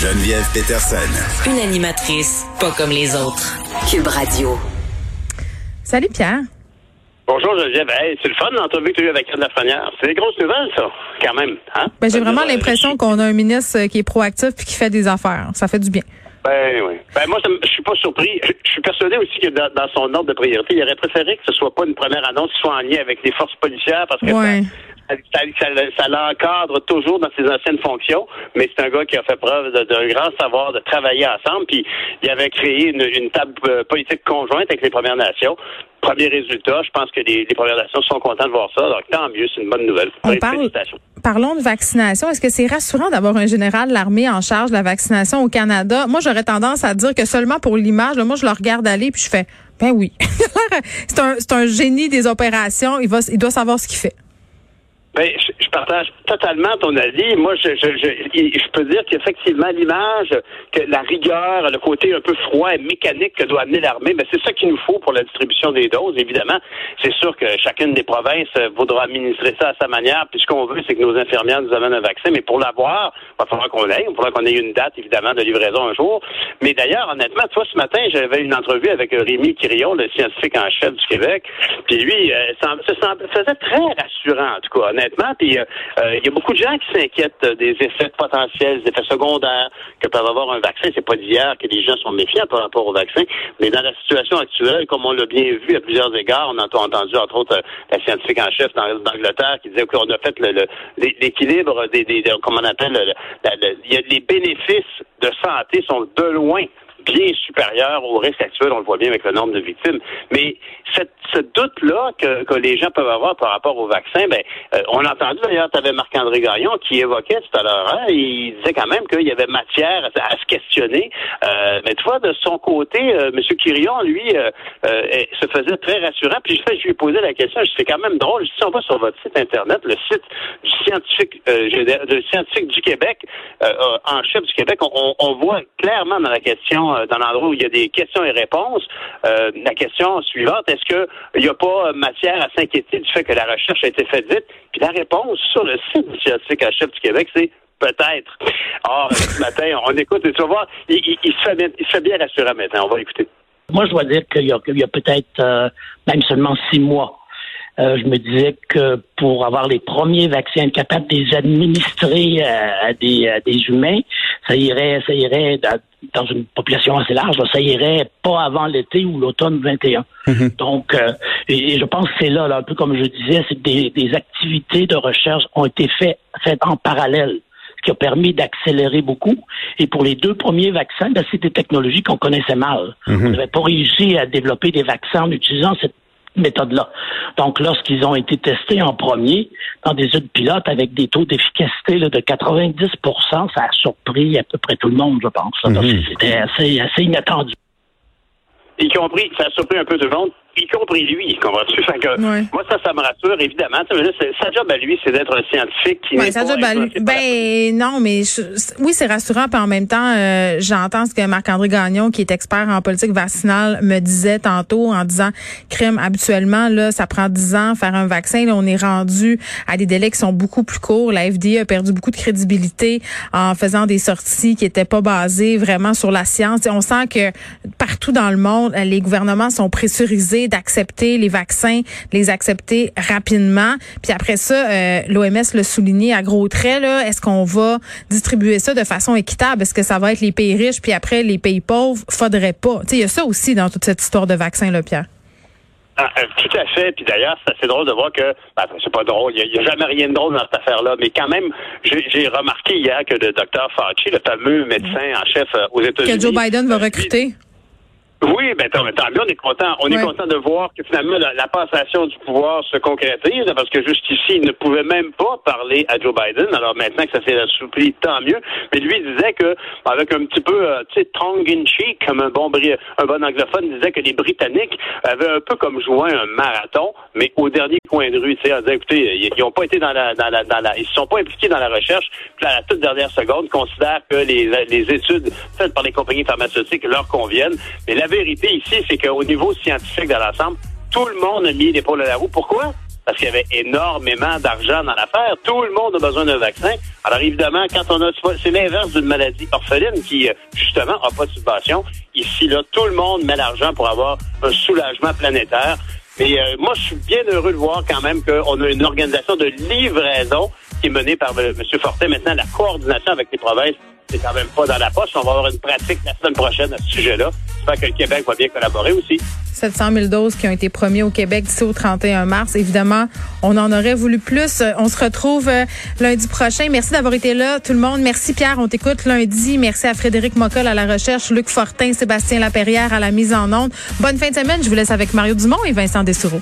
Geneviève Peterson. Une animatrice pas comme les autres. Cube Radio. Salut Pierre. Bonjour Geneviève. Hey, c'est le fun l'entrevue que tu as eu avec Anne Lafrenière. C'est des grosses nouvelles, ça, quand même. Hein? Ben, j'ai vraiment Euh, l'impression qu'on a un ministre qui est proactif puis qui fait des affaires. Ça fait du bien. Ben oui. Ben moi, je suis pas surpris. Je, je suis persuadé aussi que dans, dans son ordre de priorité, il aurait préféré que ce soit pas une première annonce qui soit en lien avec les forces policières parce que Ouais. ça, ça, ça- ça l'encadre toujours dans ses anciennes fonctions. Mais c'est un gars qui a fait preuve d'un grand savoir de travailler ensemble. Puis il avait créé une, une table euh, politique conjointe avec les Premières Nations. Premier résultat, je pense que les, les Premières Nations sont contents de voir ça. Donc tant mieux, c'est une bonne nouvelle. On parle, parlons de vaccination. Est-ce que c'est rassurant d'avoir un général de l'armée en charge de la vaccination au Canada? Moi, j'aurais tendance à dire que seulement pour l'image, moi, je le regarde aller puis je fais, ben oui. c'est un, c'est un génie des opérations. Il va, il doit savoir ce qu'il fait. Ben, je, partage totalement ton avis. Moi, je, je, je, peux dire qu'effectivement, l'image, que la rigueur, le côté un peu froid et mécanique que doit amener l'armée, ben, c'est ça qu'il nous faut pour la distribution des doses, évidemment. C'est sûr que chacune des provinces euh, voudra administrer ça à sa manière, puis ce qu'on veut, c'est que nos infirmières nous amènent un vaccin, mais pour l'avoir, il va falloir qu'on l'aille, il va falloir qu'on ait une date, évidemment, de livraison un jour. Mais d'ailleurs, honnêtement, toi, ce matin, j'avais une entrevue avec euh, Rémi Quirion, le scientifique en chef du Québec, puis lui, euh, ça se semble- faisait très rassurant, en tout cas, honnêtement. Puis euh, euh, il y a beaucoup de gens qui s'inquiètent euh, des effets potentiels, des effets secondaires que peuvent avoir un vaccin. C'est pas d'hier que les gens sont méfiants par rapport au vaccin, mais dans la situation actuelle, comme on l'a bien vu à plusieurs égards, on a entendu entre autres la scientifique en chef d'Ang- d'Angleterre qui disait qu'on a fait l'équilibre des, des, des- comment on appelle, il y a les bénéfices de santé sont de loin bien supérieur au risque actuel, on le voit bien avec le nombre de victimes. Mais cette, ce doute-là que, que les gens peuvent avoir par rapport au vaccin, ben, euh, on a entendu d'ailleurs, tu avais Marc-André Gagnon qui évoquait tout à l'heure, hein, il disait quand même qu'il y avait matière à, se questionner. Euh, mais tu vois, de son côté, euh, M. Quirion, lui, euh, euh, se faisait très rassurant. Puis je, je lui ai posé la question, c'est quand même drôle, si on va sur votre site Internet, le site du scientifique, euh, géné- de scientifique du Québec, euh, euh, en chef du Québec, on, on- voit clairement dans la question, euh, dans l'endroit où il y a des questions et réponses, euh, la question suivante, est-ce qu'il n'y a pas euh, matière à s'inquiéter du fait que la recherche a été faite vite? Puis la réponse sur le site du chef du Québec, c'est peut-être. Or, ce matin, on écoute et tu vas voir, il, se fait bien, il fait bien rassurant maintenant. On va écouter. Moi, je dois dire qu'il y a, peut-être euh, même seulement six mois, euh, je me disais que pour avoir les premiers vaccins, être capable de les administrer euh, à des humains, ça irait, ça irait dans, une population assez large, là, ça irait pas avant l'été ou l'automne 21. Donc, euh, et, et je pense que c'est là, là, un peu comme je disais, c'est des, des activités de recherche ont été faites, faites en parallèle ce qui a permis d'accélérer beaucoup. Et pour les deux premiers vaccins, ben, c'est des technologies qu'on connaissait mal. On n'avait pas réussi à développer des vaccins en utilisant cette méthode-là. Donc, lorsqu'ils ont été testés en premier dans des études pilotes avec des taux d'efficacité de 90% ça a surpris à peu près tout le monde, je pense. Donc, C'était assez, assez inattendu. y compris, ça a surpris un peu tout le monde, y compris lui, comprends-tu? Fait que, Ouais. Moi, ça, ça me rassure, évidemment. Sa job à lui, c'est d'être un scientifique qui Ouais, n'est ça pas doit- ben, ben, non, mais je- oui, c'est rassurant. Puis en même temps, euh, j'entends ce que Marc-André Gagnon, qui est expert en politique vaccinale, me disait tantôt en disant, crime, habituellement, là, ça prend 10 ans faire un vaccin. Là, on est rendu à des délais qui sont beaucoup plus courts. La FDA a perdu beaucoup de crédibilité en faisant des sorties qui étaient pas basées vraiment sur la science. Et on sent que partout dans le monde, les gouvernements sont pressurisés d'accepter les vaccins, les accepter rapidement. Puis après ça, euh, l'OMS l'a souligné à gros traits. Là, est-ce qu'on va distribuer ça de façon équitable? Est-ce que ça va être les pays riches? Puis après les pays pauvres? Faudrait pas. Il y a ça aussi dans toute cette histoire de vaccins, là, Pierre. Ah, euh, tout à fait. Puis d'ailleurs, c'est assez drôle de voir que, ben, c'est pas drôle, il n'y a, jamais rien de drôle dans cette affaire-là, mais quand même, j'ai remarqué hier que le docteur Fauci, le fameux médecin en chef euh, aux États-Unis, Que Joe Biden va recruter. Oui, ben tant, tant mieux, on est content. On est content de voir que finalement la, passation du pouvoir se concrétise, parce que jusqu'ici, il ne pouvait même pas parler à Joe Biden. Alors maintenant que ça s'est assoupli, tant mieux. Mais lui il disait que, avec un petit peu, euh, tu sais, tongue in cheek, comme un bon un bon anglophone, il disait que les Britanniques avaient un peu comme joué un marathon, mais au dernier coin de rue, tu sais, écoutez, ils n'ont pas été dans la, dans la, dans la, ils se sont pas impliqués dans la recherche. Puis à la toute dernière seconde, considèrent que les, les études faites par les compagnies pharmaceutiques leur conviennent. Mais la vérité ici, c'est qu'au niveau scientifique de l'ensemble, tout le monde a mis l'épaule à la roue. Pourquoi? Parce qu'il y avait énormément d'argent dans l'affaire. Tout le monde a besoin d'un vaccin. Alors évidemment, quand on a, c'est l'inverse d'une maladie orpheline qui, justement, n'a pas de subvention. Ici, là, tout le monde met l'argent pour avoir un soulagement planétaire. Mais euh, moi, je suis bien heureux de voir quand même qu'on a une organisation de livraison qui est menée par M. Fortin. Maintenant, la coordination avec les provinces c'est quand même pas dans la poche. On va avoir une pratique la semaine prochaine à ce sujet-là. J'espère que le Québec va bien collaborer aussi. 700 000 doses qui ont été promis au Québec d'ici au 31 mars. Évidemment, on en aurait voulu plus. On se retrouve euh, lundi prochain. Merci d'avoir été là, tout le monde. Merci Pierre, on t'écoute lundi. Merci à Frédéric Mocol à la recherche, Luc Fortin, Sébastien Laperrière à la mise en onde. Bonne fin de semaine. Je vous laisse avec Mario Dumont et Vincent Dessoureau.